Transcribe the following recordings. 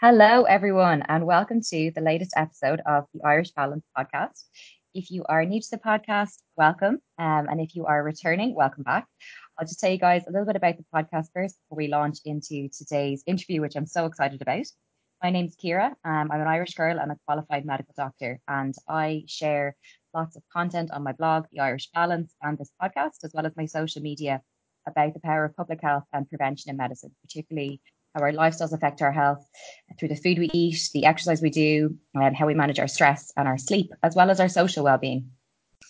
Hello, everyone, and welcome to the latest episode of the Irish Balance podcast. If you are new to the podcast, welcome. Um, and if you are returning, welcome back. I'll just tell you guys a little bit about the podcast first before we launch into today's interview, which I'm so excited about. My name's Kira. Um, I'm an Irish girl and a qualified medical doctor, and I share lots of content on my blog, The Irish Balance, and this podcast, as well as my social media about the power of public health and prevention in medicine, particularly how our lifestyles affect our health through the food we eat, the exercise we do, and how we manage our stress and our sleep, as well as our social well-being.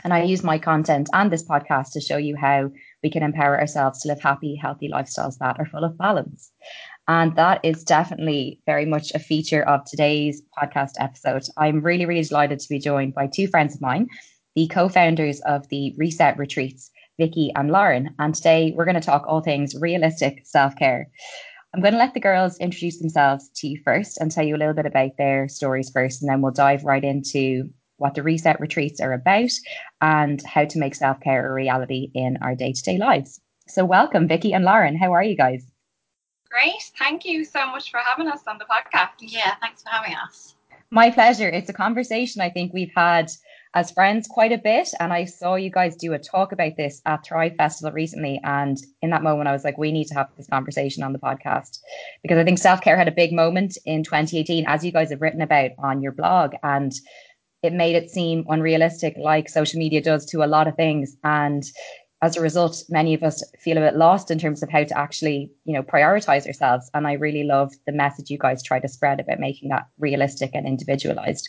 And I use my content and this podcast to show you how we can empower ourselves to live happy, healthy lifestyles that are full of balance. And that is definitely very much a feature of today's podcast episode. I'm really, really delighted to be joined by two friends of mine, the co founders of the Reset Retreats, Vicky and Lauren. And today we're going to talk all things realistic self care. I'm going to let the girls introduce themselves to you first and tell you a little bit about their stories first, and then we'll dive right into what the reset retreats are about and how to make self care a reality in our day to day lives. So, welcome, Vicky and Lauren. How are you guys? Great. Thank you so much for having us on the podcast. Yeah, thanks for having us. My pleasure. It's a conversation I think we've had as friends quite a bit. And I saw you guys do a talk about this at Thrive Festival recently. And in that moment, I was like, we need to have this conversation on the podcast because I think self care had a big moment in 2018, as you guys have written about on your blog. And it made it seem unrealistic, like social media does to a lot of things. And as a result, many of us feel a bit lost in terms of how to actually, you know, prioritize ourselves. And I really love the message you guys try to spread about making that realistic and individualized.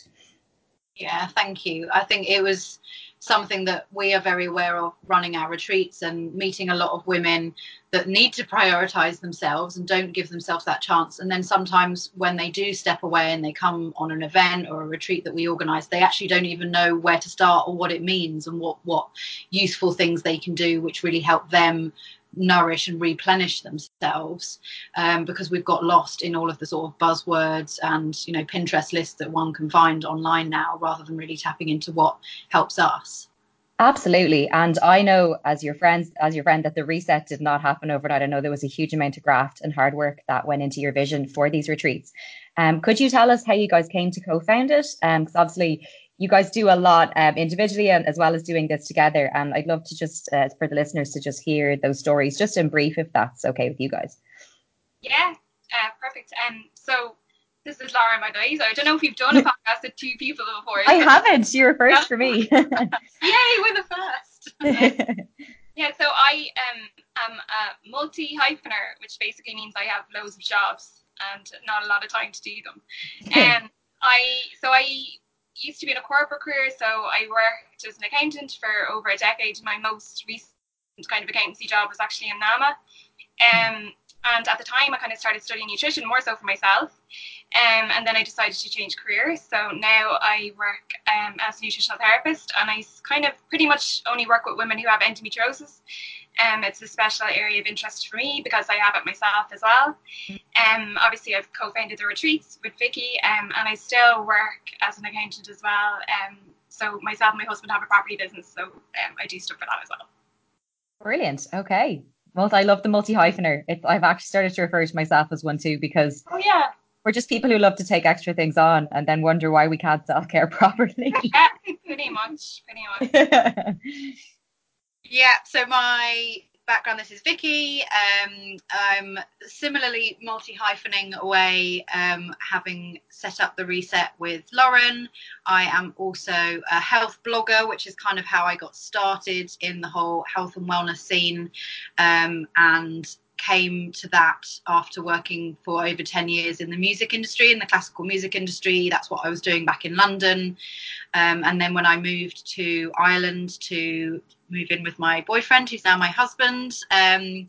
Yeah, thank you. I think it was something that we are very aware of running our retreats and meeting a lot of women that need to prioritize themselves and don't give themselves that chance. And then sometimes when they do step away and they come on an event or a retreat that we organize, they actually don't even know where to start or what it means and what, what useful things they can do, which really help them nourish and replenish themselves um, because we've got lost in all of the sort of buzzwords and you know pinterest lists that one can find online now rather than really tapping into what helps us. Absolutely. And i know as your friends as your friend that the reset did not happen overnight. I know there was a huge amount of graft and hard work that went into your vision for these retreats. Um, could you tell us how you guys came to co-found it? Because um, obviously you guys do a lot um, individually and as well as doing this together. And I'd love to just uh, for the listeners to just hear those stories, just in brief, if that's okay with you guys. Yeah, uh, perfect. Um, so this is Lauren, my guys. I don't know if you've done a podcast with two people before. I haven't. You were first for me. Yay, we're the first. yeah, so I um, am a multi hyphener, which basically means I have loads of jobs and not a lot of time to do them. And um, I so I used to be in a corporate career, so I worked as an accountant for over a decade. My most recent kind of accountancy job was actually in NAMA. Um, and at the time, I kind of started studying nutrition more so for myself. Um, and then I decided to change careers. So now I work um, as a nutritional therapist, and I kind of pretty much only work with women who have endometriosis. Um, it's a special area of interest for me because I have it myself as well. Um, obviously, I've co-founded the retreats with Vicky, um, and I still work as an accountant as well. Um, so myself and my husband have a property business, so um, I do stuff for that as well. Brilliant. Okay. Well, I love the multi hyphener. I've actually started to refer to myself as one too because oh yeah, we're just people who love to take extra things on and then wonder why we can't self care properly. pretty much, pretty much. Yeah, so my background, this is Vicky. Um, I'm similarly multi hyphening away, um, having set up the reset with Lauren. I am also a health blogger, which is kind of how I got started in the whole health and wellness scene. Um, and came to that after working for over 10 years in the music industry, in the classical music industry. That's what I was doing back in London. Um, and then when I moved to Ireland to move in with my boyfriend, who's now my husband, um,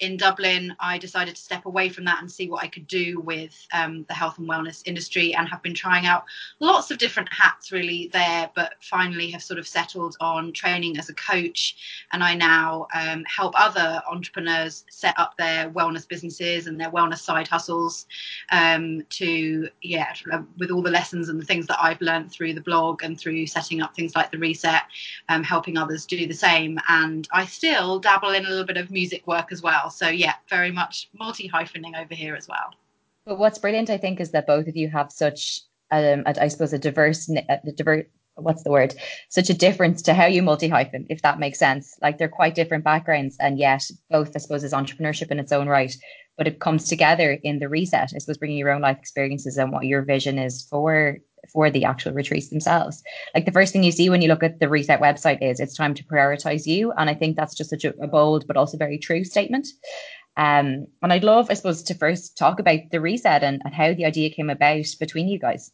in Dublin, I decided to step away from that and see what I could do with um, the health and wellness industry and have been trying out lots of different hats really there, but finally have sort of settled on training as a coach. And I now um, help other entrepreneurs set up their wellness businesses and their wellness side hustles um, to, yeah, with all the lessons and the things that I've learned through the blog and through setting up things like the reset, um, helping others do the same same. And I still dabble in a little bit of music work as well. So, yeah, very much multi hyphening over here as well. But what's brilliant, I think, is that both of you have such, um, a, I suppose, a diverse, a diverse, what's the word? Such a difference to how you multi hyphen, if that makes sense. Like they're quite different backgrounds, and yet both, I suppose, is entrepreneurship in its own right. But it comes together in the reset. I suppose bringing your own life experiences and what your vision is for for the actual retreats themselves. Like the first thing you see when you look at the reset website is it's time to prioritize you, and I think that's just such a, a bold but also very true statement. Um, and I'd love, I suppose, to first talk about the reset and, and how the idea came about between you guys.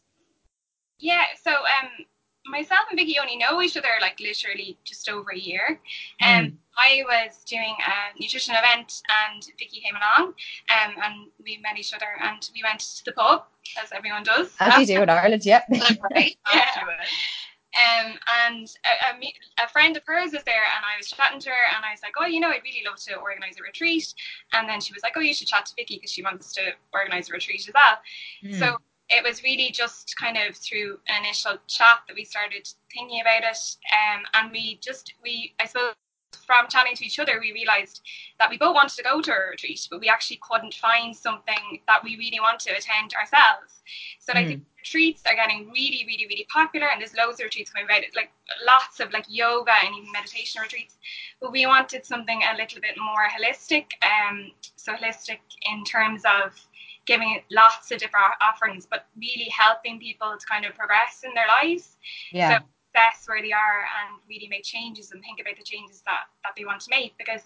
Yeah, so um, myself and Vicky only know each other like literally just over a year. Um, mm. I was doing a nutrition event and Vicky came along um, and we met each other and we went to the pub as everyone does. As you do in Ireland, yeah. right. yeah. Um, and a, a, a, friend of hers was there, and I was chatting to her, and I was like, "Oh, you know, I'd really love to organize a retreat." And then she was like, "Oh, you should chat to Vicky because she wants to organize a retreat as well." Mm. So it was really just kind of through an initial chat that we started thinking about it, um, and we just we I suppose from chatting to each other, we realized that we both wanted to go to a retreat, but we actually couldn't find something that we really want to attend ourselves. So mm. I think retreats are getting really, really, really popular, and there's loads of retreats coming about it, like lots of like yoga and even meditation retreats. But we wanted something a little bit more holistic, um, so holistic in terms of giving lots of different offerings, but really helping people to kind of progress in their lives. Yeah. So assess where they are and really make changes and think about the changes that, that they want to make because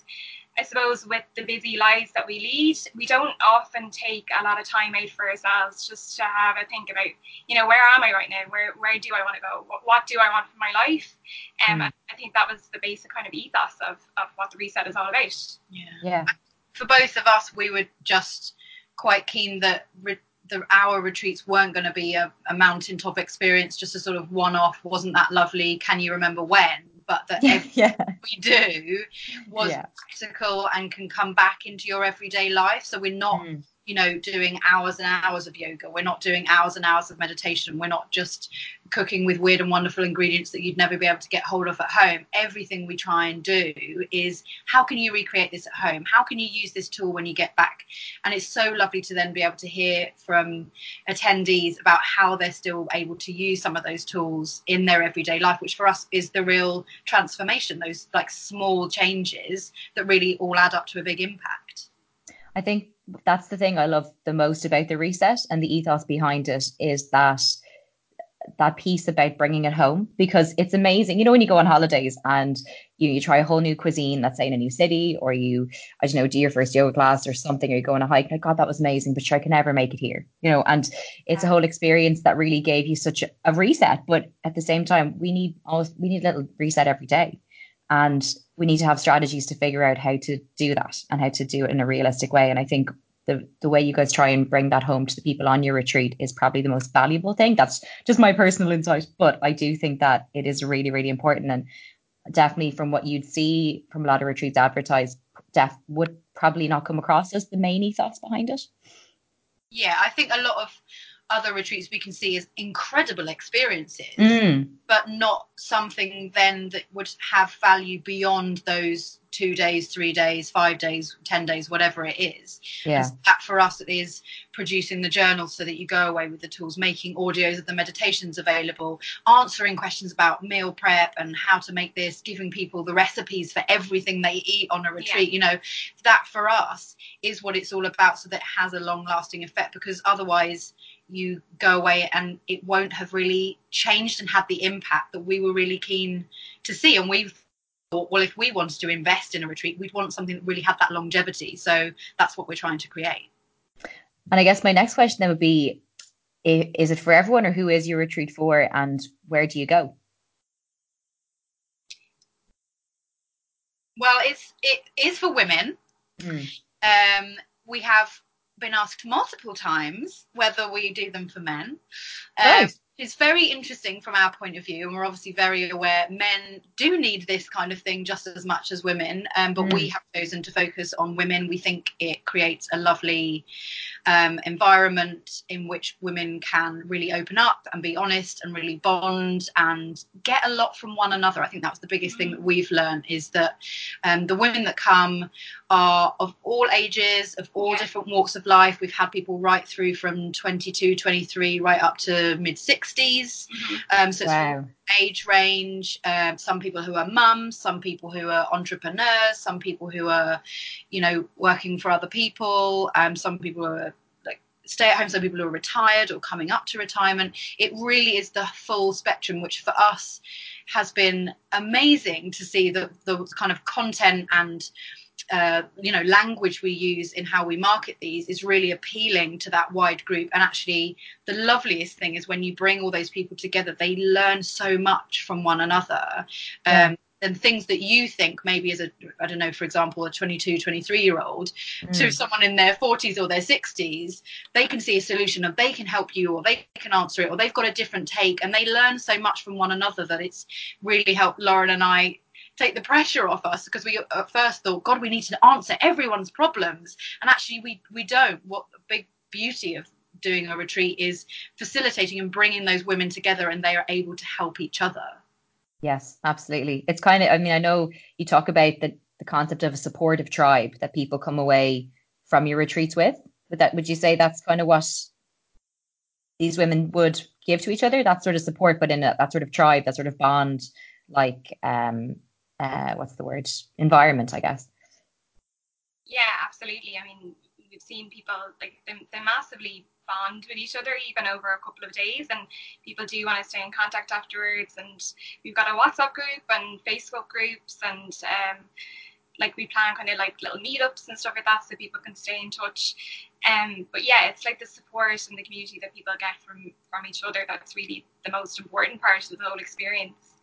I suppose with the busy lives that we lead, we don't often take a lot of time out for ourselves just to have a think about, you know, where am I right now? Where where do I want to go? What, what do I want for my life? Um, mm. I think that was the basic kind of ethos of, of what the reset is all about. Yeah. Yeah. For both of us, we were just quite keen that re- the our retreats weren't going to be a, a mountaintop experience, just a sort of one-off. Wasn't that lovely? Can you remember when? But that yeah, yeah. we do was yeah. practical and can come back into your everyday life. So we're not mm you know, doing hours and hours of yoga. We're not doing hours and hours of meditation. We're not just cooking with weird and wonderful ingredients that you'd never be able to get hold of at home. Everything we try and do is how can you recreate this at home? How can you use this tool when you get back? And it's so lovely to then be able to hear from attendees about how they're still able to use some of those tools in their everyday life, which for us is the real transformation, those like small changes that really all add up to a big impact. I think that's the thing I love the most about the reset and the ethos behind it is that that piece about bringing it home because it's amazing. You know, when you go on holidays and you, you try a whole new cuisine, let's say in a new city, or you, I don't know, do your first yoga class or something, or you go on a hike, like, God, that was amazing, but sure, I can never make it here, you know, and it's a whole experience that really gave you such a, a reset. But at the same time, we need always, we need a little reset every day. And we need to have strategies to figure out how to do that and how to do it in a realistic way. And I think the the way you guys try and bring that home to the people on your retreat is probably the most valuable thing. That's just my personal insight, but I do think that it is really really important and definitely from what you'd see from a lot of retreats advertised, def would probably not come across as the main ethos behind it. Yeah, I think a lot of other retreats we can see as incredible experiences, mm. but not something then that would have value beyond those two days, three days, five days, ten days, whatever it is. Yeah. So that for us it is producing the journal so that you go away with the tools, making audios of the meditations available, answering questions about meal prep and how to make this, giving people the recipes for everything they eat on a retreat. Yeah. You know, that for us is what it's all about so that it has a long lasting effect because otherwise you go away and it won't have really changed and had the impact that we were really keen to see. And we've thought, well, if we wanted to invest in a retreat, we'd want something that really had that longevity. So that's what we're trying to create. And I guess my next question then would be is it for everyone or who is your retreat for and where do you go? Well, it's it is for women. Mm. Um, we have been asked multiple times whether we do them for men. Um, it's very interesting from our point of view, and we're obviously very aware men do need this kind of thing just as much as women. Um, but mm. we have chosen to focus on women. We think it creates a lovely um, environment in which women can really open up and be honest and really bond and get a lot from one another. I think that was the biggest thing that we've learned is that um, the women that come are of all ages, of all yeah. different walks of life. We've had people right through from 22, 23, right up to mid 60s. Mm-hmm. Um, so wow. it's age range. Um, some people who are mums, some people who are entrepreneurs, some people who are, you know, working for other people, um, some people who are like stay at home, some people who are retired or coming up to retirement. It really is the full spectrum, which for us has been amazing to see the, the kind of content and uh, you know language we use in how we market these is really appealing to that wide group and actually the loveliest thing is when you bring all those people together they learn so much from one another yeah. um, and things that you think maybe as a i don't know for example a 22 23 year old mm. to someone in their 40s or their 60s they can see a solution and they can help you or they can answer it or they've got a different take and they learn so much from one another that it's really helped lauren and i take the pressure off us because we at first thought, God, we need to answer everyone's problems, and actually we we don't. What the big beauty of doing a retreat is facilitating and bringing those women together, and they are able to help each other. Yes, absolutely. It's kind of. I mean, I know you talk about the the concept of a supportive tribe that people come away from your retreats with. But that would you say that's kind of what these women would give to each other? That sort of support, but in a, that sort of tribe, that sort of bond, like um, uh, what's the word environment, I guess. Yeah, absolutely. I mean, we've seen people like they, they massively bond with each other even over a couple of days and people do want to stay in contact afterwards and we've got a whatsapp group and facebook groups and um, like we plan kind of like little meetups and stuff like that so people can stay in touch um, but yeah it's like the support and the community that people get from from each other that's really the most important part of the whole experience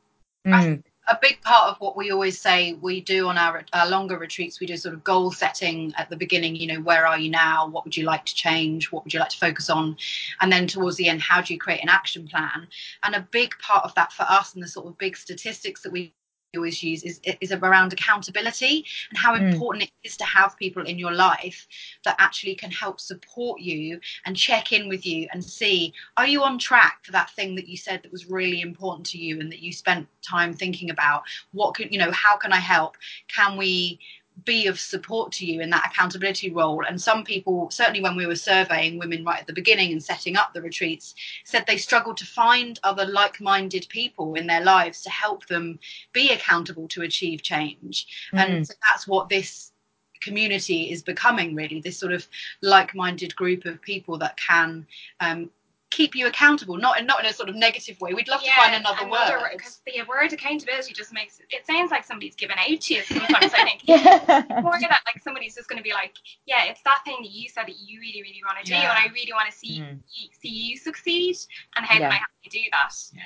mm a big part of what we always say we do on our, our, longer retreats we do sort of goal setting at the beginning you know where are you now? What would you like to change? What would you like to focus on? And then towards the end how do you create an action plan? And a big part of that for us and the sort of big statistics that we always use is, is around accountability and how mm. important it is to have people in your life that actually can help support you and check in with you and see are you on track for that thing that you said that was really important to you and that you spent time thinking about what could you know how can i help can we be of support to you in that accountability role. And some people, certainly when we were surveying women right at the beginning and setting up the retreats, said they struggled to find other like minded people in their lives to help them be accountable to achieve change. Mm. And so that's what this community is becoming really this sort of like minded group of people that can um, keep you accountable, not in not in a sort of negative way. We'd love yeah, to find another, another word because the word accountability just makes it sounds like somebody's given out to you. Sometimes I think yeah. more that like somebody's just going to be like, yeah, it's that thing that you said that you really really want to do, and I really want to see mm. you, see you succeed, and how yeah. can I help you do that? Yeah.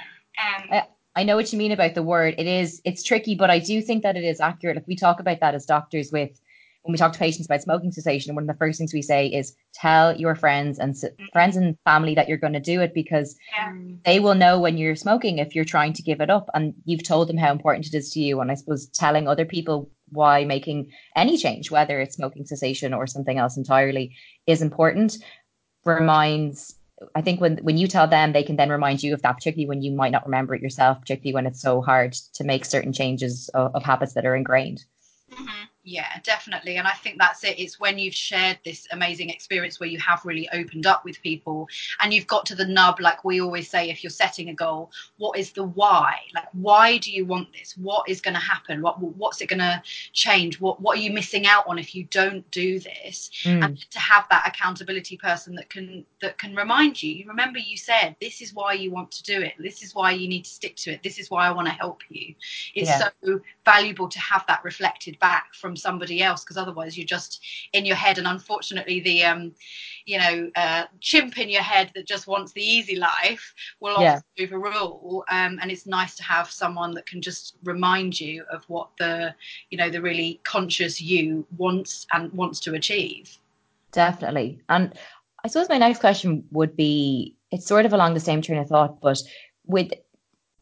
Um, I, I know what you mean about the word. It is it's tricky, but I do think that it is accurate. Like we talk about that as doctors with when we talk to patients about smoking cessation, one of the first things we say is tell your friends and friends and family that you're going to do it because yeah. they will know when you're smoking if you're trying to give it up and you've told them how important it is to you. And I suppose telling other people why making any change, whether it's smoking cessation or something else entirely, is important reminds I think when when you tell them, they can then remind you of that, particularly when you might not remember it yourself, particularly when it's so hard to make certain changes of, of habits that are ingrained. Mm-hmm. Yeah, definitely. And I think that's it. It's when you've shared this amazing experience where you have really opened up with people and you've got to the nub, like we always say, if you're setting a goal, what is the why? Like, why do you want this? What is going to happen? What What's it going to change? What What are you missing out on if you don't do this? Mm. And to have that accountability person that can that can remind you. You remember you said this is why you want to do it. This is why you need to stick to it. This is why I want to help you. It's yeah. so valuable to have that reflected back from somebody else because otherwise you're just in your head. And unfortunately the um you know uh, chimp in your head that just wants the easy life will yeah. overrule. Um, and it's nice to have someone that can just remind you of what the you know the really conscious you wants and wants to achieve. Definitely. And i suppose my next question would be it's sort of along the same train of thought but with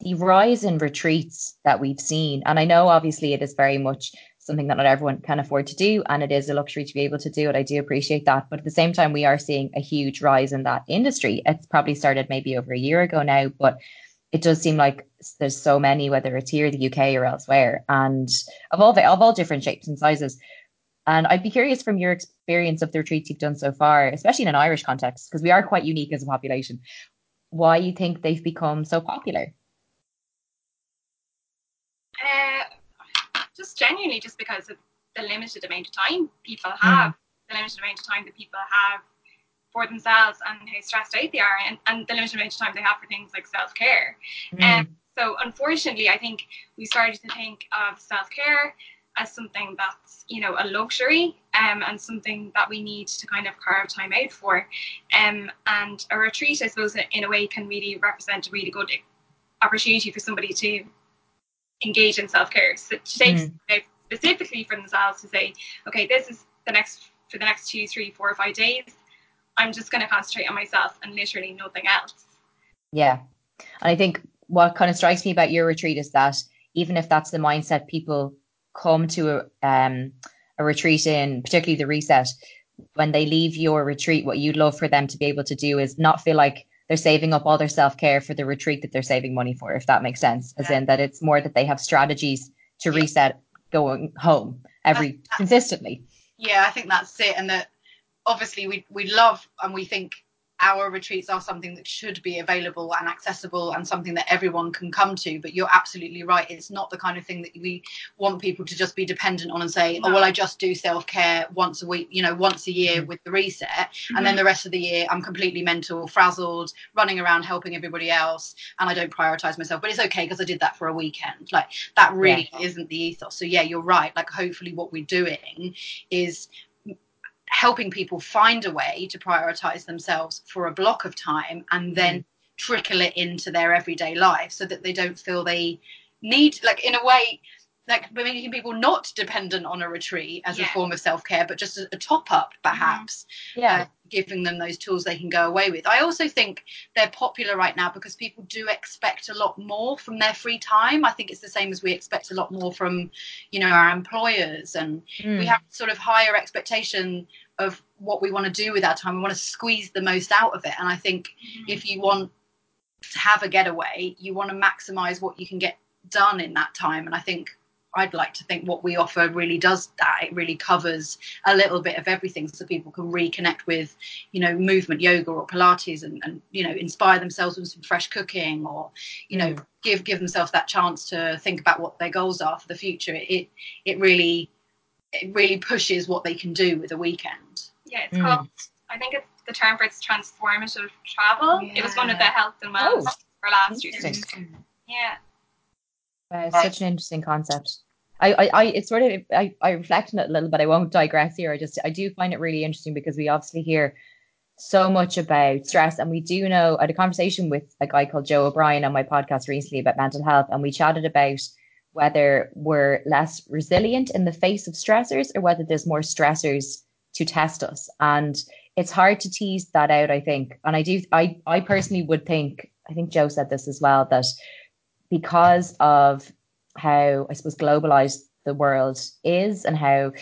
the rise in retreats that we've seen, and I know obviously it is very much something that not everyone can afford to do, and it is a luxury to be able to do it. I do appreciate that. But at the same time, we are seeing a huge rise in that industry. It's probably started maybe over a year ago now, but it does seem like there's so many, whether it's here, in the UK, or elsewhere, and of all the, of all different shapes and sizes. And I'd be curious from your experience of the retreats you've done so far, especially in an Irish context, because we are quite unique as a population, why you think they've become so popular. Uh, just genuinely, just because of the limited amount of time people have, mm. the limited amount of time that people have for themselves and how stressed out they are, and, and the limited amount of time they have for things like self care. Mm. And so, unfortunately, I think we started to think of self care as something that's you know a luxury um, and something that we need to kind of carve time out for um, and a retreat i suppose in a way can really represent a really good opportunity for somebody to engage in self-care. So to take mm. specifically for themselves to say okay this is the next for the next two three four or five days i'm just going to concentrate on myself and literally nothing else. Yeah. And i think what kind of strikes me about your retreat is that even if that's the mindset people come to a, um, a retreat in, particularly the reset, when they leave your retreat, what you'd love for them to be able to do is not feel like they're saving up all their self care for the retreat that they're saving money for, if that makes sense. As in that it's more that they have strategies to reset going home every consistently. Yeah, I think that's it. And that obviously we we love and we think our retreats are something that should be available and accessible and something that everyone can come to but you're absolutely right it's not the kind of thing that we want people to just be dependent on and say no. oh well i just do self-care once a week you know once a year mm-hmm. with the reset mm-hmm. and then mm-hmm. the rest of the year i'm completely mental frazzled running around helping everybody else and i don't prioritize myself but it's okay because i did that for a weekend like that really yeah. isn't the ethos so yeah you're right like hopefully what we're doing is helping people find a way to prioritize themselves for a block of time and then mm. trickle it into their everyday life so that they don't feel they need like in a way like making people not dependent on a retreat as yeah. a form of self-care but just a, top up mm-hmm. perhaps yeah uh, giving them those tools they can go away with i also think they're popular right now because people do expect a lot more from their free time i think it's the same as we expect a lot more from you know our employers and mm. we have sort of higher expectation of what we want to do with our time we want to squeeze the most out of it and i think mm. if you want to have a getaway you want to maximize what you can get done in that time and i think I'd like to think what we offer really does that. It really covers a little bit of everything so people can reconnect with, you know, movement yoga or Pilates and, and you know, inspire themselves with some fresh cooking or, you know, mm. give give themselves that chance to think about what their goals are for the future. It it really it really pushes what they can do with a weekend. Yeah, it's mm. called I think it's the term for it's transformative travel. Yeah. It was one of the health and wellness oh, for last year. Yeah. Wow, such an interesting concept. I, I, I it's sort of I, I reflect on it a little bit. I won't digress here. I just I do find it really interesting because we obviously hear so much about stress, and we do know. I had a conversation with a guy called Joe O'Brien on my podcast recently about mental health, and we chatted about whether we're less resilient in the face of stressors or whether there's more stressors to test us. And it's hard to tease that out, I think. And I do I I personally would think, I think Joe said this as well, that because of how I suppose globalized the world is and how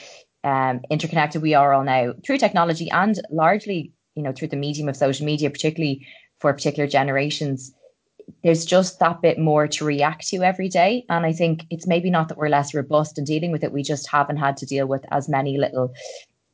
um, interconnected we are all now through technology and largely, you know, through the medium of social media, particularly for particular generations. There's just that bit more to react to every day. And I think it's maybe not that we're less robust in dealing with it. We just haven't had to deal with as many little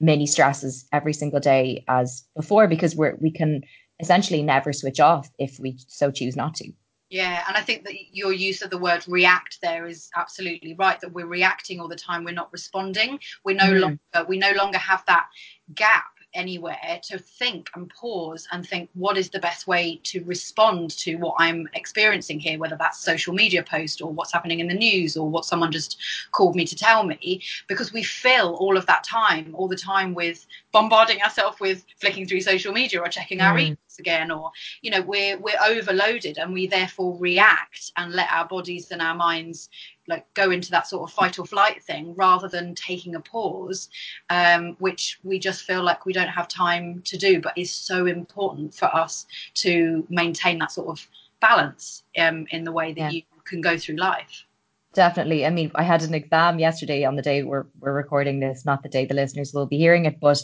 mini stresses every single day as before because we're we can essentially never switch off if we so choose not to. Yeah, and I think that your use of the word react there is absolutely right. That we're reacting all the time. We're not responding. We no mm. longer we no longer have that gap anywhere to think and pause and think what is the best way to respond to what I'm experiencing here, whether that's social media post or what's happening in the news or what someone just called me to tell me, because we fill all of that time all the time with bombarding ourselves with flicking through social media or checking mm. our emails again or you know we're we're overloaded and we therefore react and let our bodies and our minds like go into that sort of fight or flight thing rather than taking a pause, um, which we just feel like we don't have time to do, but is so important for us to maintain that sort of balance um, in the way that yeah. you can go through life. Definitely. I mean, I had an exam yesterday on the day we're, we're recording this, not the day the listeners will be hearing it, but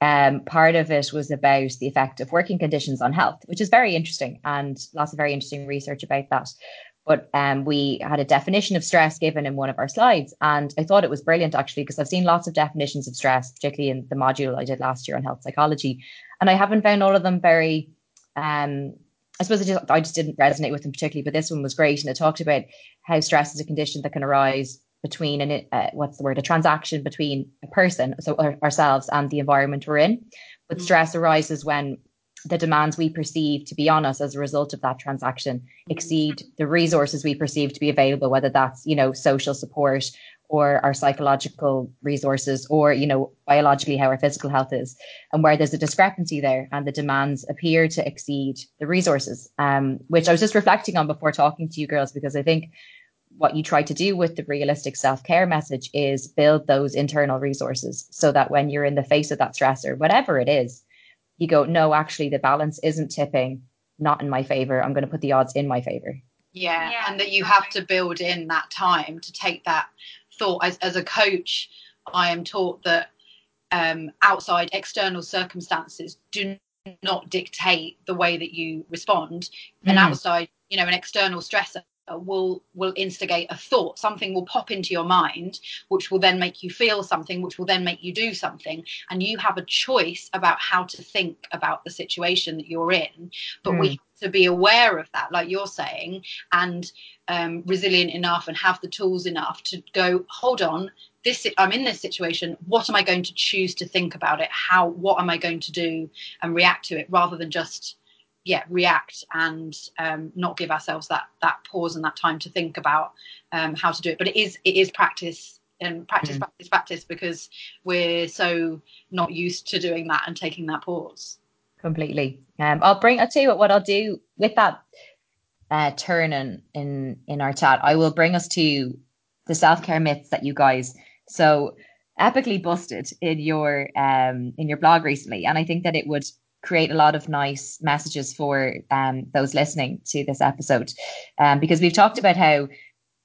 um, part of it was about the effect of working conditions on health, which is very interesting and lots of very interesting research about that. But um, we had a definition of stress given in one of our slides. And I thought it was brilliant actually, because I've seen lots of definitions of stress, particularly in the module I did last year on health psychology. And I haven't found all of them very, um, I suppose I just, I just didn't resonate with them particularly, but this one was great. And it talked about how stress is a condition that can arise between an, uh, what's the word, a transaction between a person, so our, ourselves and the environment we're in. But mm-hmm. stress arises when the demands we perceive to be on us as a result of that transaction exceed the resources we perceive to be available, whether that's, you know, social support or our psychological resources or, you know, biologically how our physical health is. And where there's a discrepancy there and the demands appear to exceed the resources, um, which I was just reflecting on before talking to you girls, because I think what you try to do with the realistic self-care message is build those internal resources so that when you're in the face of that stressor, whatever it is, you go, no, actually, the balance isn't tipping, not in my favor. I'm going to put the odds in my favor. Yeah, yeah and that you have to build in that time to take that thought. As, as a coach, I am taught that um, outside external circumstances do not dictate the way that you respond. Mm. And outside, you know, an external stressor will will instigate a thought. Something will pop into your mind which will then make you feel something which will then make you do something. And you have a choice about how to think about the situation that you're in. But mm. we have to be aware of that like you're saying and um, resilient enough and have the tools enough to go hold on this i'm in this situation. What am i going to choose to think about it? How what am i going to do and react to it? Rather than just yeah react and um, not give ourselves that that pause and that time to think about um, how to do it. But it is it is practice and practice mm. practice practice because we're so not used to doing that and taking that pause. Completely. Um, i'll bring i'll tell you what, what i'll do with that uh, turn in, in in our chat. I will bring us to the self-care myths that you guys so epically busted in your um in your blog recently. And i think that it would create a lot of nice messages for um, those listening to this episode. Um, because we've talked about how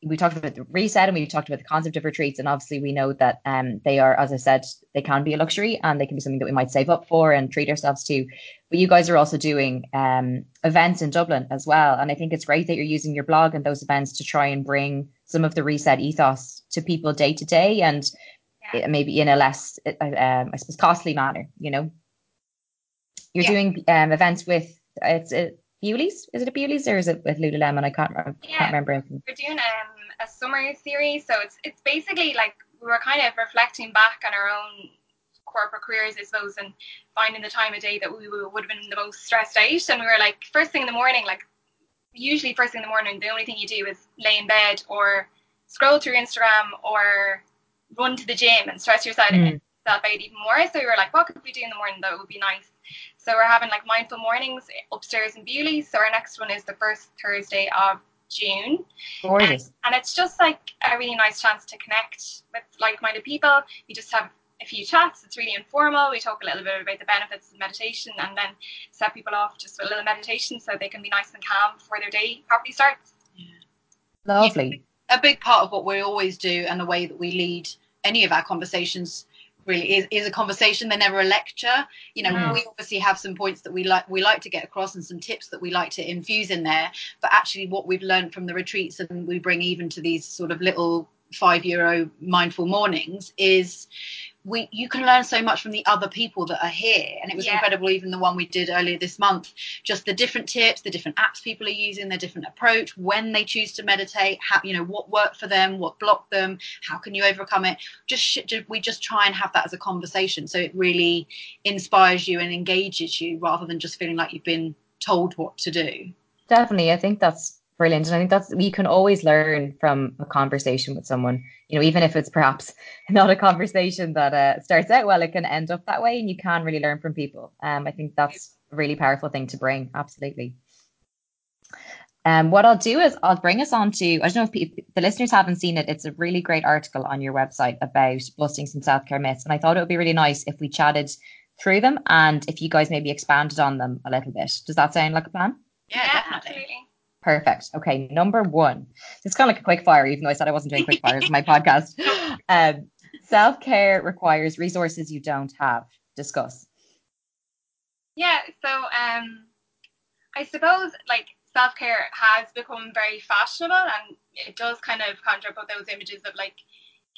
we talked about the reset and we talked about the concept of retreats. And obviously, we know that um, they are, as I said, they can be a luxury and they can be something that we might save up for and treat ourselves to. But you guys are also doing um, events in Dublin as well. And I think it's great that you're using your blog and those events to try and bring some of the reset ethos to people day to day and yeah. maybe in a less, uh, um, I suppose, costly manner, you know? You're yeah. doing um, events with it's a Bewley's. Is it a Bewley's or is it with Lululemon? I can't, I yeah, can't remember. We're doing um, a summer series, so it's it's basically like we were kind of reflecting back on our own corporate careers, I suppose, and finding the time of day that we would have been the most stressed out. And we were like, first thing in the morning, like usually first thing in the morning, the only thing you do is lay in bed or scroll through Instagram or run to the gym and stress yourself mm. out even more. So we were like, what could we do in the morning that would be nice? So we're having like mindful mornings upstairs in Bewley. So our next one is the first Thursday of June. Gorgeous. And, and it's just like a really nice chance to connect with like-minded people. We just have a few chats. It's really informal. We talk a little bit about the benefits of meditation and then set people off just with a little meditation so they can be nice and calm before their day properly starts. Yeah. Lovely. A big part of what we always do and the way that we lead any of our conversations really is, is a conversation they're never a lecture you know mm. we obviously have some points that we like we like to get across and some tips that we like to infuse in there but actually what we've learned from the retreats and we bring even to these sort of little five euro mindful mornings is we you can learn so much from the other people that are here and it was yeah. incredible even the one we did earlier this month. Just the different tips the different apps people are using their different approach when they choose to meditate how you know what worked for them what blocked them how can you overcome it? Just we just try and have that as a conversation so it really inspires you and engages you rather than just feeling like you've been told what to do. Definitely i think that's brilliant and i think that's we can always learn from a conversation with someone you know even if it's perhaps not a conversation that uh, starts out well it can end up that way and you can really learn from people um, i think that's a really powerful thing to bring absolutely um, what I'll do is I'll bring us on to, I don't know if people, the listeners haven't seen it, it's a really great article on your website about busting some self care myths. And I thought it would be really nice if we chatted through them and if you guys maybe expanded on them a little bit. Does that sound like a plan? Yeah, yeah absolutely. Perfect. Okay, number one. It's kind of like a quick fire, even though I said I wasn't doing quick fires in my podcast. Um, Self care requires resources you don't have. Discuss. Yeah. So, um, I suppose like self care has become very fashionable and it does kind of conjure up those images of like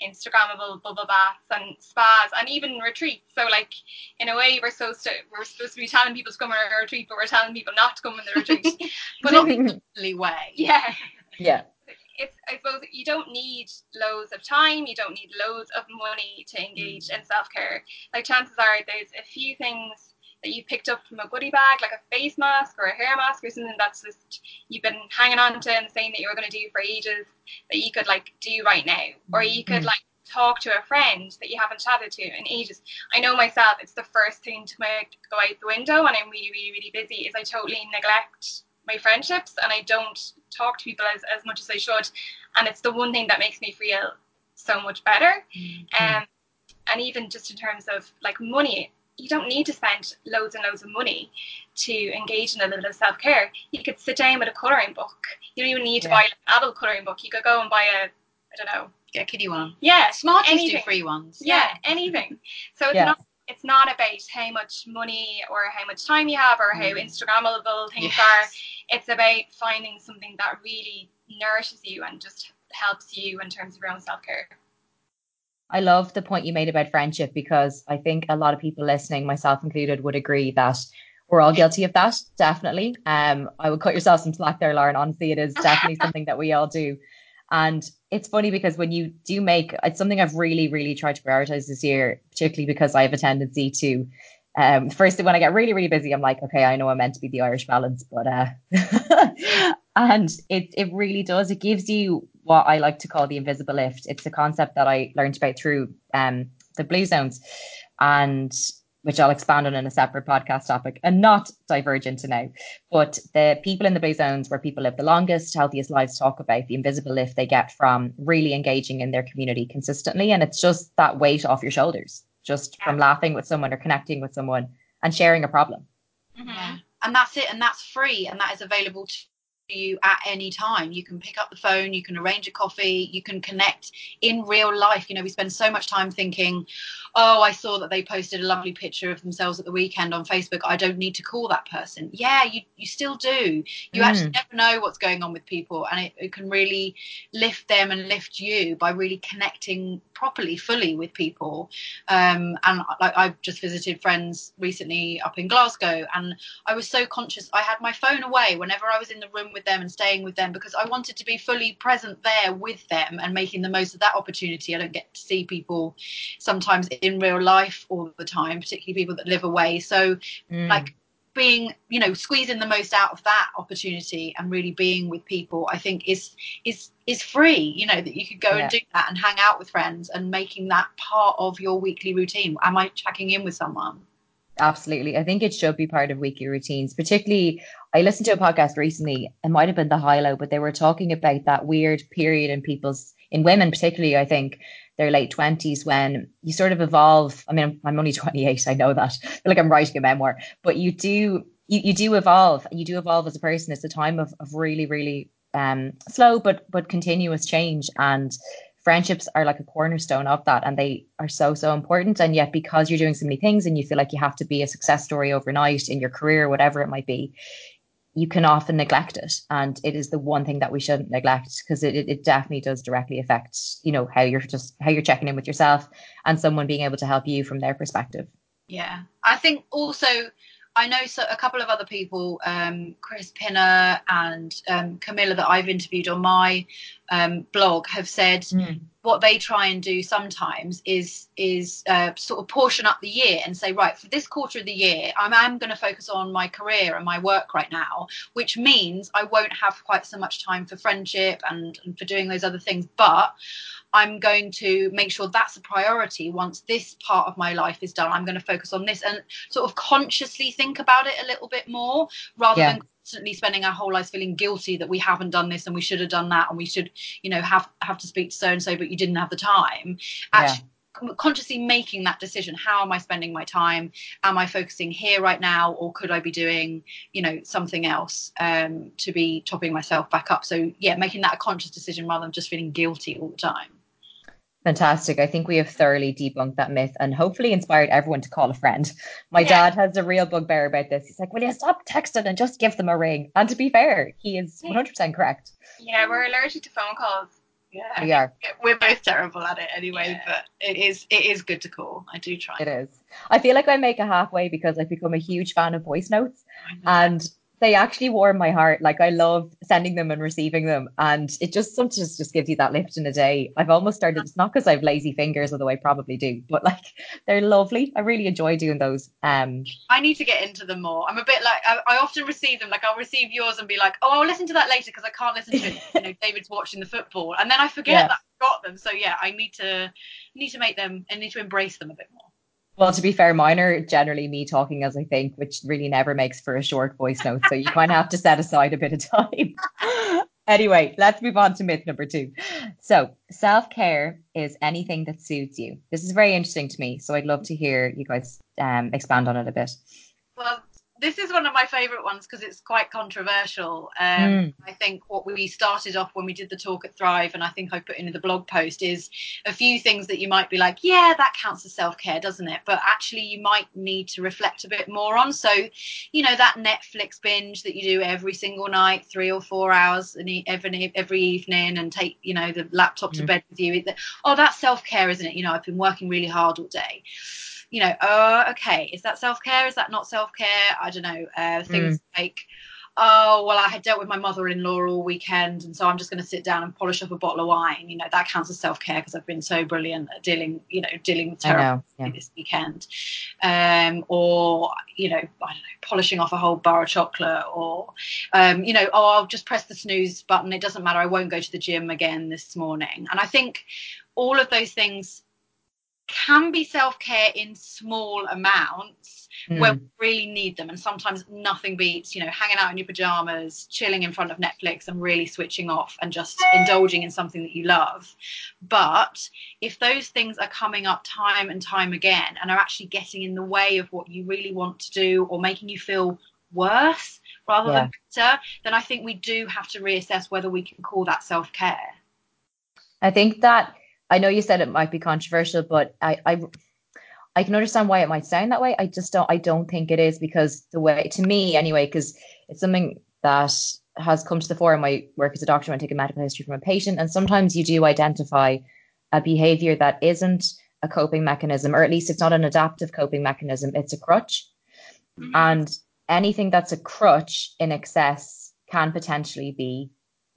Instagrammable bubble baths and spas and even retreats. So like in a way we're supposed to we're supposed to be telling people to come on a retreat, but we're telling people not to come on the retreat. but in a lovely way. Yeah. Yeah. It's I suppose you don't need loads of time, you don't need loads of money to engage mm. in self care. Like chances are there's a few things that you picked up from a goodie bag, like a face mask or a hair mask or something that's just you've been hanging on to and saying that you were going to do for ages that you could like do right now, or you could mm. like talk to a friend that you haven't chatted to in ages. I know myself, it's the first thing to make go out the window when I'm really, really, really busy is I totally neglect my friendships and I don't talk to people as, as much as I should. And it's the one thing that makes me feel so much better. Mm-hmm. Um, and even just in terms of like money, you don't need to spend loads and loads of money to engage in a little bit of self care. You could sit down with a colouring book. You don't even need to yeah. buy an adult colouring book. You could go and buy a, I don't know, get a kiddie one. Yeah, Smarties anything. do free ones. Yeah, yeah. anything. So it's yeah. not it's not about how much money or how much time you have or how mm. Instagrammable things yes. are. It's about finding something that really nourishes you and just helps you in terms of your own self care. I love the point you made about friendship because I think a lot of people listening, myself included, would agree that we're all guilty of that. Definitely. Um, I would cut yourself some slack there, Lauren. Honestly, it is definitely something that we all do. And it's funny because when you do make it's something I've really, really tried to prioritize this year, particularly because I have a tendency to um first when I get really, really busy, I'm like, okay, I know I'm meant to be the Irish balance, but uh and it it really does. It gives you what I like to call the invisible lift. It's a concept that I learned about through um the blue zones. And which I'll expand on in a separate podcast topic and not diverge into now. But the people in the blue zones where people live the longest, healthiest lives talk about the invisible lift they get from really engaging in their community consistently. And it's just that weight off your shoulders, just yeah. from laughing with someone or connecting with someone and sharing a problem. Mm-hmm. And that's it. And that's free. And that is available to you at any time. You can pick up the phone, you can arrange a coffee, you can connect in real life. You know, we spend so much time thinking, oh, I saw that they posted a lovely picture of themselves at the weekend on Facebook. I don't need to call that person. Yeah, you, you still do. You mm. actually never know what's going on with people, and it, it can really lift them and lift you by really connecting properly, fully with people. Um, and like I've just visited friends recently up in Glasgow, and I was so conscious. I had my phone away whenever I was in the room with them and staying with them because I wanted to be fully present there with them and making the most of that opportunity. I don't get to see people sometimes in real life all the time, particularly people that live away. So, mm. like being you know squeezing the most out of that opportunity and really being with people i think is is is free you know that you could go yeah. and do that and hang out with friends and making that part of your weekly routine am i checking in with someone absolutely i think it should be part of weekly routines particularly i listened to a podcast recently it might have been the high low but they were talking about that weird period in people's in women particularly i think their late 20s when you sort of evolve. I mean, I'm only 28, I know that. Like I'm writing a memoir, but you do you, you do evolve and you do evolve as a person. It's a time of, of really, really um, slow but but continuous change. And friendships are like a cornerstone of that and they are so so important and yet because you're doing so many things and you feel like you have to be a success story overnight in your career whatever it might be you can often neglect it. And it is the one thing that we shouldn't neglect because it, it definitely does directly affect you know how you're just how you're checking in with yourself and someone being able to help you from their perspective. Yeah. I think also I know so a couple of other people, um, Chris Pinner and um, Camilla, that I've interviewed on my um, blog, have said mm. what they try and do sometimes is is uh, sort of portion up the year and say, right, for this quarter of the year, I'm, I'm going to focus on my career and my work right now, which means I won't have quite so much time for friendship and, and for doing those other things, but I'm going to make sure that's a priority. Once this part of my life is done, I'm going to focus on this and sort of consciously think about it a little bit more rather yeah. than constantly spending our whole lives feeling guilty that we haven't done this and we should have done that and we should, you know, have have to speak to so and so, but you didn't have the time. Actually, yeah. consciously making that decision how am i spending my time am i focusing here right now or could i be doing you know something else um, to be topping myself back up so yeah making that a conscious decision rather than just feeling guilty all the time Fantastic. I think we have thoroughly debunked that myth and hopefully inspired everyone to call a friend. My yeah. dad has a real bugbear about this. He's like, Will you stop texting and just give them a ring? And to be fair, he is 100% correct. Yeah, we're allergic to phone calls. Yeah, we are. We're both terrible at it anyway, yeah. but it is it is good to call. I do try. It is. I feel like I make a halfway because I've become a huge fan of voice notes, and they actually warm my heart. Like I love sending them and receiving them, and it just sometimes just gives you that lift in a day. I've almost started. It's not because I have lazy fingers, although I probably do, but like they're lovely. I really enjoy doing those. Um, I need to get into them more. I'm a bit like I, I often receive them. Like I'll receive yours and be like, oh, I'll listen to that later because I can't listen to it. you know, David's watching the football, and then I forget yeah. that I got them. So yeah, I need to need to make them. I need to embrace them a bit more. Well, to be fair, mine are generally me talking as I think, which really never makes for a short voice note. So you kind of have to set aside a bit of time. anyway, let's move on to myth number two. So, self care is anything that suits you. This is very interesting to me. So, I'd love to hear you guys um, expand on it a bit. Well, this is one of my favourite ones because it's quite controversial. Um, mm. I think what we started off when we did the talk at Thrive, and I think I put in the blog post, is a few things that you might be like, yeah, that counts as self care, doesn't it? But actually, you might need to reflect a bit more on. So, you know, that Netflix binge that you do every single night, three or four hours every every evening, and take you know the laptop to mm. bed with you. Oh, that's self care, isn't it? You know, I've been working really hard all day you know, oh, okay, is that self care? Is that not self care? I don't know. Uh, things mm. like, oh, well, I had dealt with my mother in law all weekend, and so I'm just going to sit down and polish up a bottle of wine. You know, that counts as self care because I've been so brilliant at dealing, you know, dealing with terrible yeah. this weekend. Um, or, you know, I don't know, polishing off a whole bar of chocolate, or, um, you know, oh, I'll just press the snooze button. It doesn't matter. I won't go to the gym again this morning. And I think all of those things can be self care in small amounts mm. where we really need them. And sometimes nothing beats, you know, hanging out in your pajamas, chilling in front of Netflix and really switching off and just indulging in something that you love. But if those things are coming up time and time again and are actually getting in the way of what you really want to do or making you feel worse rather yeah. than better, then I think we do have to reassess whether we can call that self care. I think that I know you said it might be controversial, but I, I I can understand why it might sound that way. I just don't I don't think it is because the way to me anyway, because it's something that has come to the fore in my work as a doctor when I take a medical history from a patient. And sometimes you do identify a behavior that isn't a coping mechanism, or at least it's not an adaptive coping mechanism, it's a crutch. Mm-hmm. And anything that's a crutch in excess can potentially be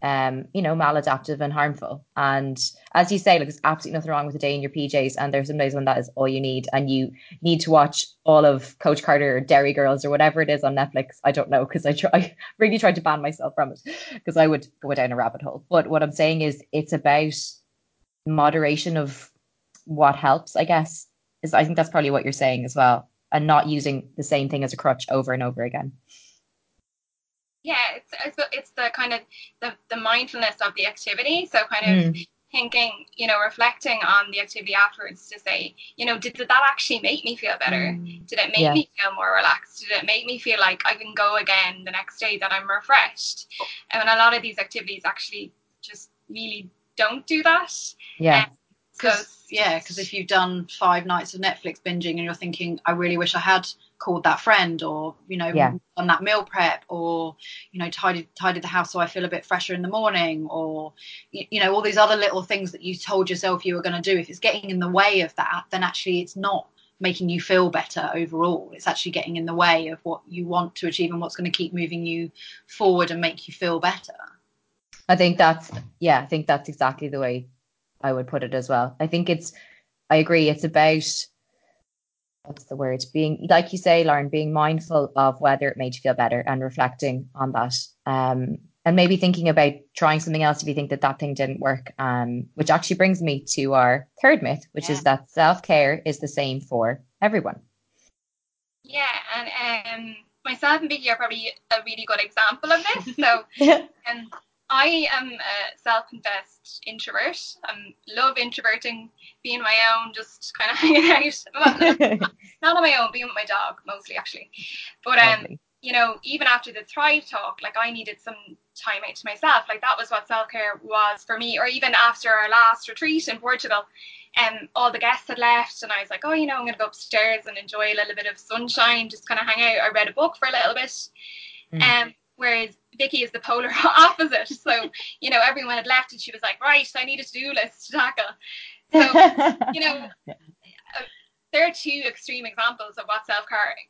um, you know, maladaptive and harmful. And as you say, like there's absolutely nothing wrong with a day in your PJs. And there's some days when that is all you need, and you need to watch all of Coach Carter or Derry Girls or whatever it is on Netflix. I don't know because I try, I really tried to ban myself from it because I would go down a rabbit hole. But what I'm saying is, it's about moderation of what helps. I guess is I think that's probably what you're saying as well, and not using the same thing as a crutch over and over again yeah it's, it's it's the kind of the, the mindfulness of the activity so kind of mm. thinking you know reflecting on the activity afterwards to say you know did, did that actually make me feel better mm. did it make yeah. me feel more relaxed did it make me feel like i can go again the next day that i'm refreshed and a lot of these activities actually just really don't do that yeah um, because yeah because if you've done five nights of netflix binging and you're thinking i really wish i had called that friend or you know yeah. done that meal prep or you know tidied tidied the house so I feel a bit fresher in the morning or you, you know all these other little things that you told yourself you were going to do. If it's getting in the way of that then actually it's not making you feel better overall. It's actually getting in the way of what you want to achieve and what's going to keep moving you forward and make you feel better. I think that's yeah I think that's exactly the way I would put it as well. I think it's I agree it's about what's the word being like you say lauren being mindful of whether it made you feel better and reflecting on that um, and maybe thinking about trying something else if you think that that thing didn't work um, which actually brings me to our third myth which yeah. is that self-care is the same for everyone yeah and um, myself and Vicky are probably a really good example of this so yeah. um, I am a self-confessed introvert. I love introverting, being my own, just kind of hanging out. Not on my own, being with my dog mostly actually. But um, you know, even after the Thrive talk, like I needed some time out to myself. Like that was what self care was for me. Or even after our last retreat in Portugal, um, all the guests had left, and I was like, oh, you know, I'm going to go upstairs and enjoy a little bit of sunshine, just kind of hang out. I read a book for a little bit. Mm. Um, whereas Vicky is the polar opposite. So, you know, everyone had left, and she was like, right, I need a to do list to tackle. So, you know, there are two extreme examples of what self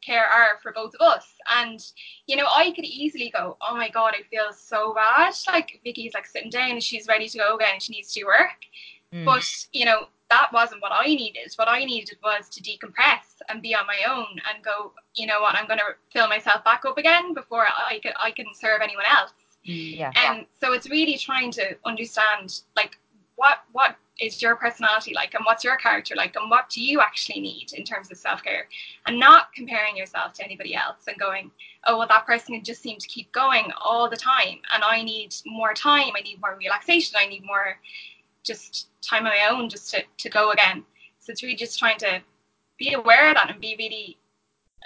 care are for both of us. And, you know, I could easily go, oh my God, I feel so bad. Like, Vicky's like sitting down and she's ready to go again and she needs to do work. Mm. But, you know, that wasn't what I needed. What I needed was to decompress and be on my own and go, you know what, I'm going to fill myself back up again before I can, I can serve anyone else. Yeah. And so it's really trying to understand, like, what what is your personality like and what's your character like and what do you actually need in terms of self-care and not comparing yourself to anybody else and going oh well that person can just seem to keep going all the time and i need more time i need more relaxation i need more just time on my own just to, to go again so it's really just trying to be aware of that and be really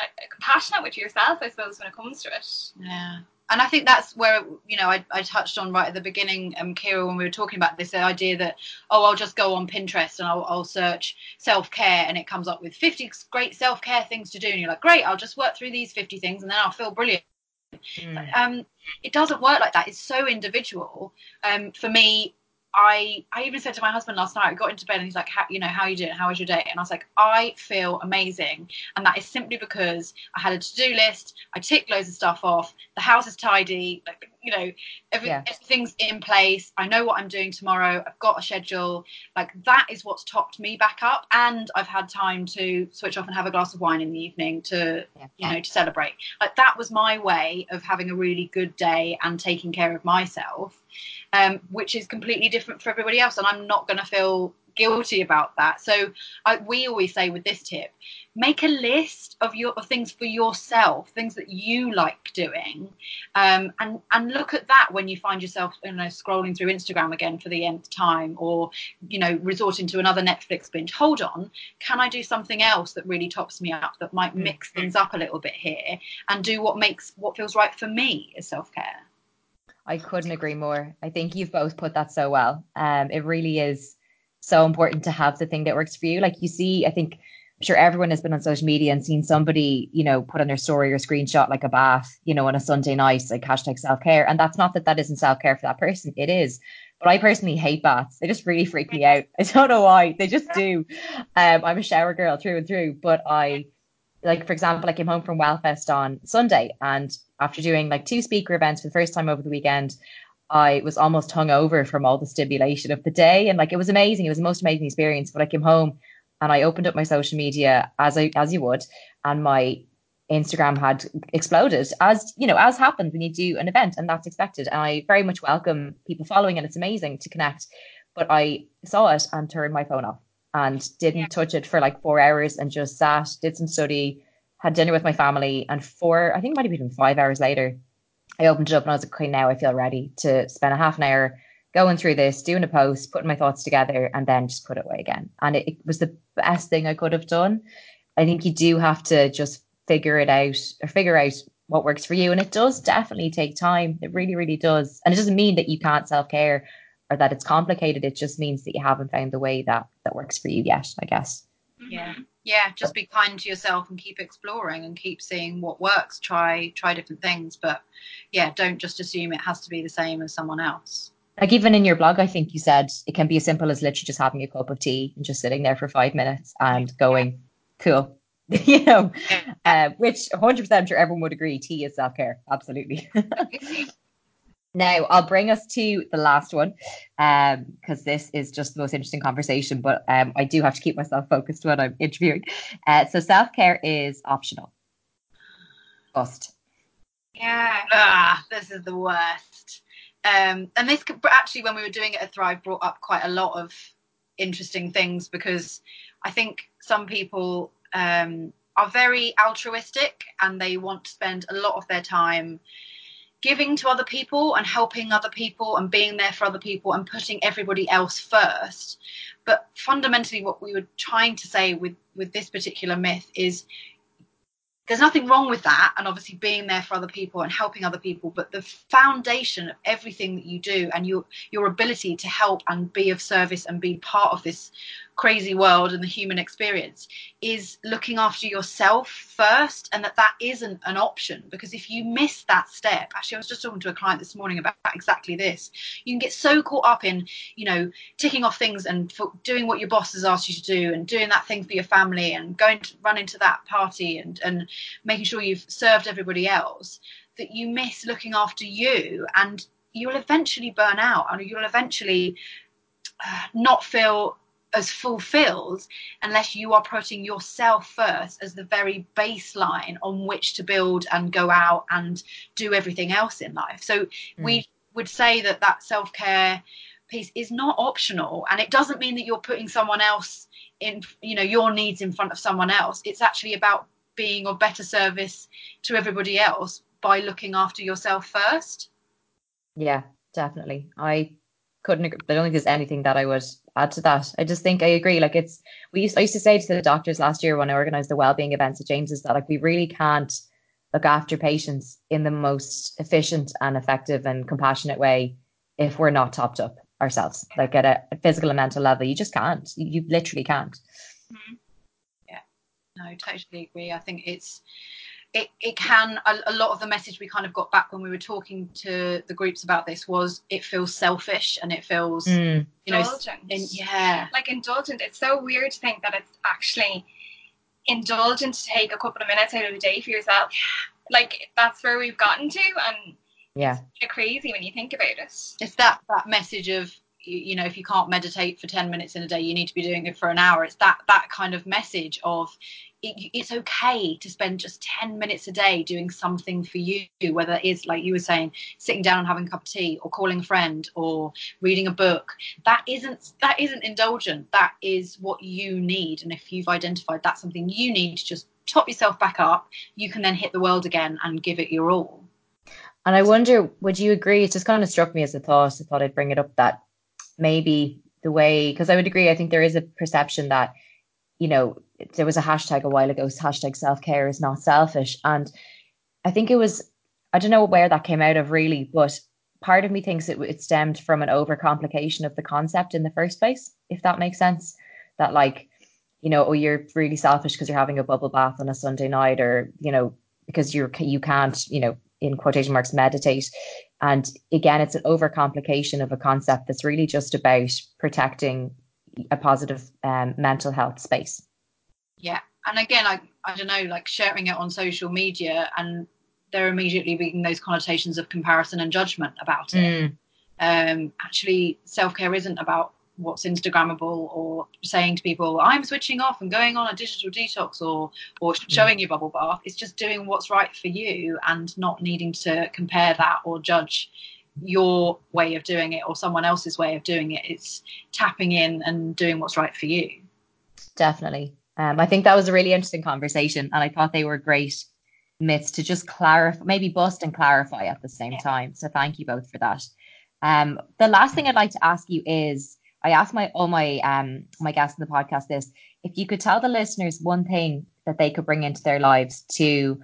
uh, compassionate with yourself i suppose when it comes to it yeah and I think that's where you know I, I touched on right at the beginning, um, Kira, when we were talking about this idea that oh I'll just go on Pinterest and I'll, I'll search self care and it comes up with 50 great self care things to do and you're like great I'll just work through these 50 things and then I'll feel brilliant. Mm. Um, it doesn't work like that. It's so individual. Um, for me, I I even said to my husband last night, I got into bed and he's like, how, you know, how are you doing? How was your day? And I was like, I feel amazing. And that is simply because I had a to-do list, I ticked loads of stuff off, the house is tidy, like you know, every, yeah. everything's in place. I know what I'm doing tomorrow. I've got a schedule. Like that is what's topped me back up. And I've had time to switch off and have a glass of wine in the evening to, yeah. you know, to celebrate. Like that was my way of having a really good day and taking care of myself, um, which is completely different for everybody else. And I'm not going to feel guilty about that. So I, we always say with this tip, make a list of your of things for yourself, things that you like doing, um, and and look at that when you find yourself you know scrolling through Instagram again for the nth time, or you know resorting to another Netflix binge. Hold on, can I do something else that really tops me up that might mix mm-hmm. things up a little bit here and do what makes what feels right for me as self care. I couldn't agree more. I think you've both put that so well. Um, it really is so important to have the thing that works for you. Like you see, I think I'm sure everyone has been on social media and seen somebody, you know, put on their story or screenshot like a bath, you know, on a Sunday night, like hashtag self care. And that's not that that isn't self care for that person. It is. But I personally hate baths. They just really freak me out. I don't know why. They just do. Um, I'm a shower girl through and through. But I, like, for example, I came home from Wellfest on Sunday and after doing like two speaker events for the first time over the weekend, I was almost hung over from all the stimulation of the day. And like it was amazing. It was the most amazing experience. But I came home and I opened up my social media as I as you would, and my Instagram had exploded, as you know, as happens when you do an event, and that's expected. And I very much welcome people following, and it's amazing to connect. But I saw it and turned my phone off and didn't yeah. touch it for like four hours and just sat, did some study, had dinner with my family, and four, I think it might have been five hours later, I opened it up and I was like, okay, now I feel ready to spend a half an hour going through this, doing a post, putting my thoughts together, and then just put it away again. And it, it was the best thing I could have done. I think you do have to just figure it out or figure out what works for you. And it does definitely take time. It really, really does. And it doesn't mean that you can't self care or that it's complicated. It just means that you haven't found the way that that works for you yet, I guess. Yeah. Yeah just be kind to yourself and keep exploring and keep seeing what works. Try try different things but yeah don't just assume it has to be the same as someone else. Like even in your blog i think you said it can be as simple as literally just having a cup of tea and just sitting there for five minutes and going cool. You know? Uh, which 100% I'm sure everyone would agree tea is self-care. Absolutely Now, I'll bring us to the last one because um, this is just the most interesting conversation, but um, I do have to keep myself focused when I'm interviewing. Uh, so, self care is optional. Bust. Yeah. Ah, this is the worst. Um, and this actually, when we were doing it at Thrive, brought up quite a lot of interesting things because I think some people um, are very altruistic and they want to spend a lot of their time giving to other people and helping other people and being there for other people and putting everybody else first. But fundamentally, what we were trying to say with, with this particular myth is there's nothing wrong with that and obviously being there for other people and helping other people but the foundation of everything that you do and your your ability to help and be of service and be part of this crazy world and the human experience is looking after yourself first and that that isn't an option. Because if you miss that step actually i was just talking to a client this morning about exactly this. You can get so caught up in you know ticking off things and doing what your boss has asked you to do and doing that thing for your family and going to run into that party and and making sure you've served everybody else that you miss looking after you and you'll eventually burn out and you'll eventually uh, not feel as fulfilled unless you are putting yourself first as the very baseline on which to build and go out and do everything else in life. So mm. we would say that that self care piece is not optional and it doesn't mean that you're putting someone else in you know your needs in front of someone else it's actually about being of better service to everybody else by looking after yourself first yeah definitely i couldn't agree. I don't think there's anything that I would add to that. I just think I agree. Like it's we used I used to say to the doctors last year when I organised the wellbeing events at James's that like we really can't look after patients in the most efficient and effective and compassionate way if we're not topped up ourselves. Like at a, physical and mental level, you just can't. You, you literally can't. Mm-hmm. Yeah, no, totally agree. I think it's it, it can a, a, lot of the message we kind of got back when we were talking to the groups about this was it feels selfish and it feels mm. you know indulgent. In, yeah. Like indulgent it's so weird to think that it's actually indulgent to take a couple of minutes out of the day for yourself. Like that's where we've gotten to and yeah. it's crazy when you think about it. It's that that message of you know if you can't meditate for 10 minutes in a day you need to be doing it for an hour. It's that that kind of message of it, it's okay to spend just 10 minutes a day doing something for you whether it is like you were saying sitting down and having a cup of tea or calling a friend or reading a book. That isn't that isn't indulgent. That is what you need. And if you've identified that's something you need to just top yourself back up you can then hit the world again and give it your all. And I wonder, would you agree? It just kind of struck me as a thought. I thought I'd bring it up that maybe the way, because I would agree, I think there is a perception that, you know, there was a hashtag a while ago, hashtag self care is not selfish. And I think it was, I don't know where that came out of really, but part of me thinks it, it stemmed from an overcomplication of the concept in the first place, if that makes sense. That, like, you know, oh, you're really selfish because you're having a bubble bath on a Sunday night, or, you know, because you're, you can't, you know, in quotation marks, meditate. And again, it's an overcomplication of a concept that's really just about protecting a positive um, mental health space. Yeah. And again, I, I don't know, like sharing it on social media and there immediately being those connotations of comparison and judgment about it. Mm. Um, actually, self care isn't about what's Instagrammable or saying to people, I'm switching off and going on a digital detox or or mm. showing you bubble bath. It's just doing what's right for you and not needing to compare that or judge your way of doing it or someone else's way of doing it. It's tapping in and doing what's right for you. Definitely. Um, I think that was a really interesting conversation and I thought they were great myths to just clarify, maybe bust and clarify at the same yeah. time. So thank you both for that. Um, the last thing I'd like to ask you is I asked my all my um my guests in the podcast this if you could tell the listeners one thing that they could bring into their lives to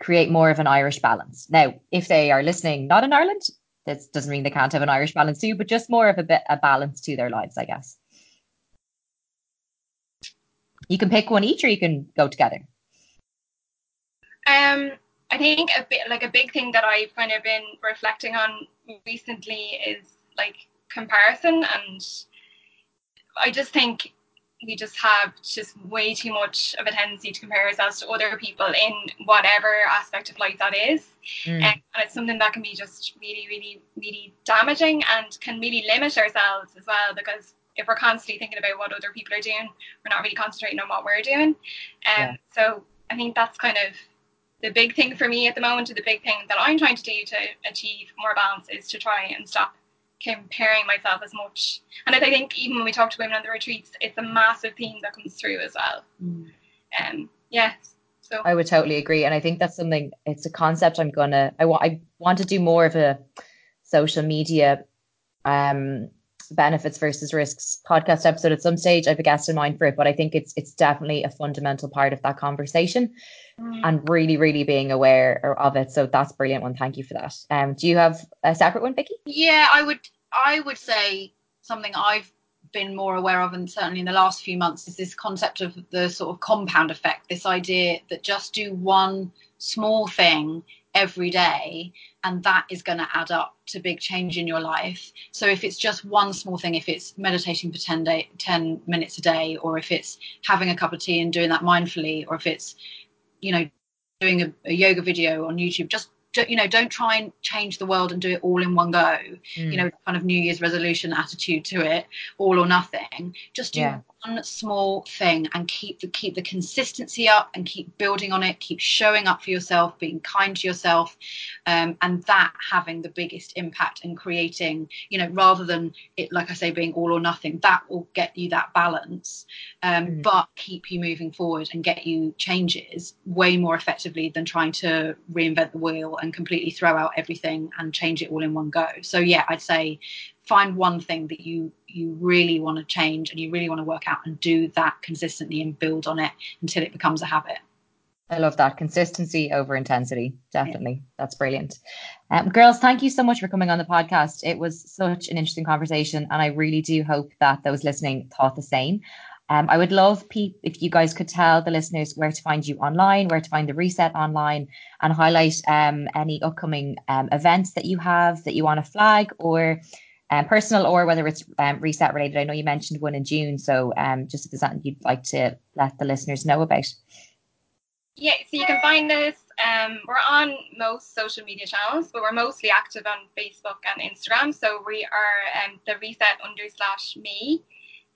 create more of an Irish balance. Now, if they are listening not in Ireland, this doesn't mean they can't have an Irish balance too, but just more of a bit a balance to their lives, I guess. You can pick one each, or you can go together. Um, I think a bit like a big thing that I've kind of been reflecting on recently is like comparison and I just think we just have just way too much of a tendency to compare ourselves to other people in whatever aspect of life that is. Mm. Um, and it's something that can be just really, really, really damaging and can really limit ourselves as well because if we're constantly thinking about what other people are doing, we're not really concentrating on what we're doing. Um, yeah. So I think that's kind of the big thing for me at the moment, or the big thing that I'm trying to do to achieve more balance is to try and stop comparing myself as much. And I think even when we talk to women on the retreats, it's a massive theme that comes through as well. Mm. Um, yeah. So I would totally agree, and I think that's something. It's a concept I'm gonna. I want. I want to do more of a social media um benefits versus risks podcast episode at some stage. I have a guest in mind for it, but I think it's it's definitely a fundamental part of that conversation. And really, really being aware of it. So that's brilliant one. Thank you for that. Um, do you have a separate one, Vicky? Yeah, I would I would say something I've been more aware of, and certainly in the last few months, is this concept of the sort of compound effect. This idea that just do one small thing every day and that is going to add up to big change in your life so if it's just one small thing if it's meditating for 10 day 10 minutes a day or if it's having a cup of tea and doing that mindfully or if it's you know doing a, a yoga video on youtube just you know don't try and change the world and do it all in one go mm. you know kind of new year's resolution attitude to it all or nothing just do yeah. One small thing and keep the keep the consistency up and keep building on it keep showing up for yourself being kind to yourself um, and that having the biggest impact and creating you know rather than it like i say being all or nothing that will get you that balance um, mm. but keep you moving forward and get you changes way more effectively than trying to reinvent the wheel and completely throw out everything and change it all in one go. So yeah, I'd say find one thing that you you really want to change and you really want to work out and do that consistently and build on it until it becomes a habit. I love that consistency over intensity. Definitely. Yeah. That's brilliant. Um, girls, thank you so much for coming on the podcast. It was such an interesting conversation, and I really do hope that those listening thought the same. Um, I would love Pete if you guys could tell the listeners where to find you online, where to find the reset online, and highlight um, any upcoming um, events that you have that you want to flag or um, personal or whether it's um, reset related. I know you mentioned one in June, so um, just if there's something you'd like to let the listeners know about. Yeah, so you can find us. we're on most social media channels, but we're mostly active on Facebook and Instagram. So we are the reset under slash me.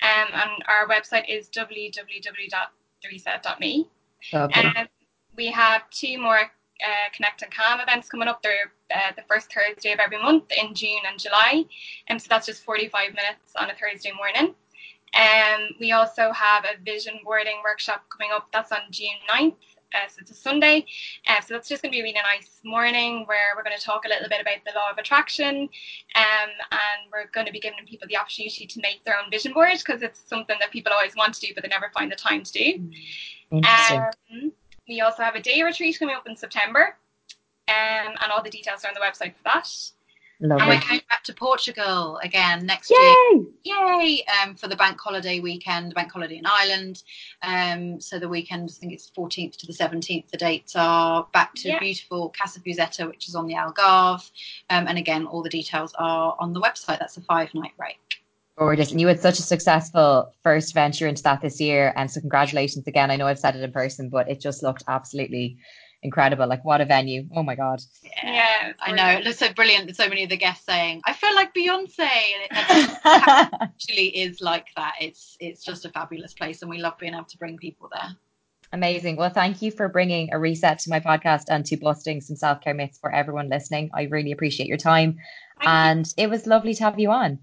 Um, and our website is www.thereset.me. Okay. Um, we have two more uh, Connect and Calm events coming up. They're uh, the first Thursday of every month in June and July. And um, so that's just 45 minutes on a Thursday morning. Um, we also have a vision boarding workshop coming up. That's on June 9th. Uh, so it's a Sunday. Uh, so that's just going to be a really nice morning where we're going to talk a little bit about the law of attraction um, and we're going to be giving people the opportunity to make their own vision board because it's something that people always want to do but they never find the time to do. Um, we also have a day retreat coming up in September um, and all the details are on the website for that. Lovely. And we're going back to Portugal again next Yay! year. Yay! Um, for the bank holiday weekend, bank holiday in Ireland. Um, so the weekend, I think it's 14th to the 17th. The dates are back to yeah. beautiful Casa Busetta, which is on the Algarve. Um, and again, all the details are on the website. That's a five night break. Gorgeous. And you had such a successful first venture into that this year. And so, congratulations again. I know I've said it in person, but it just looked absolutely incredible. Like what a venue! Oh my god. Yeah, I know. It looks so brilliant. So many of the guests saying, "I feel like Beyonce," and it actually is like that. It's it's just a fabulous place, and we love being able to bring people there. Amazing. Well, thank you for bringing a reset to my podcast and to busting some self care myths for everyone listening. I really appreciate your time, thank and you. it was lovely to have you on.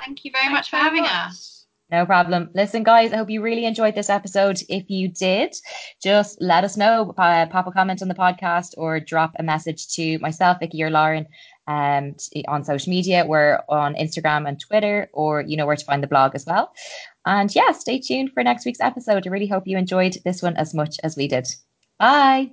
Thank you very Thanks much for having much. us. No problem. Listen, guys, I hope you really enjoyed this episode. If you did, just let us know. Uh, pop a comment on the podcast or drop a message to myself, Vicky, or Lauren um, on social media. We're on Instagram and Twitter, or you know where to find the blog as well. And yeah, stay tuned for next week's episode. I really hope you enjoyed this one as much as we did. Bye.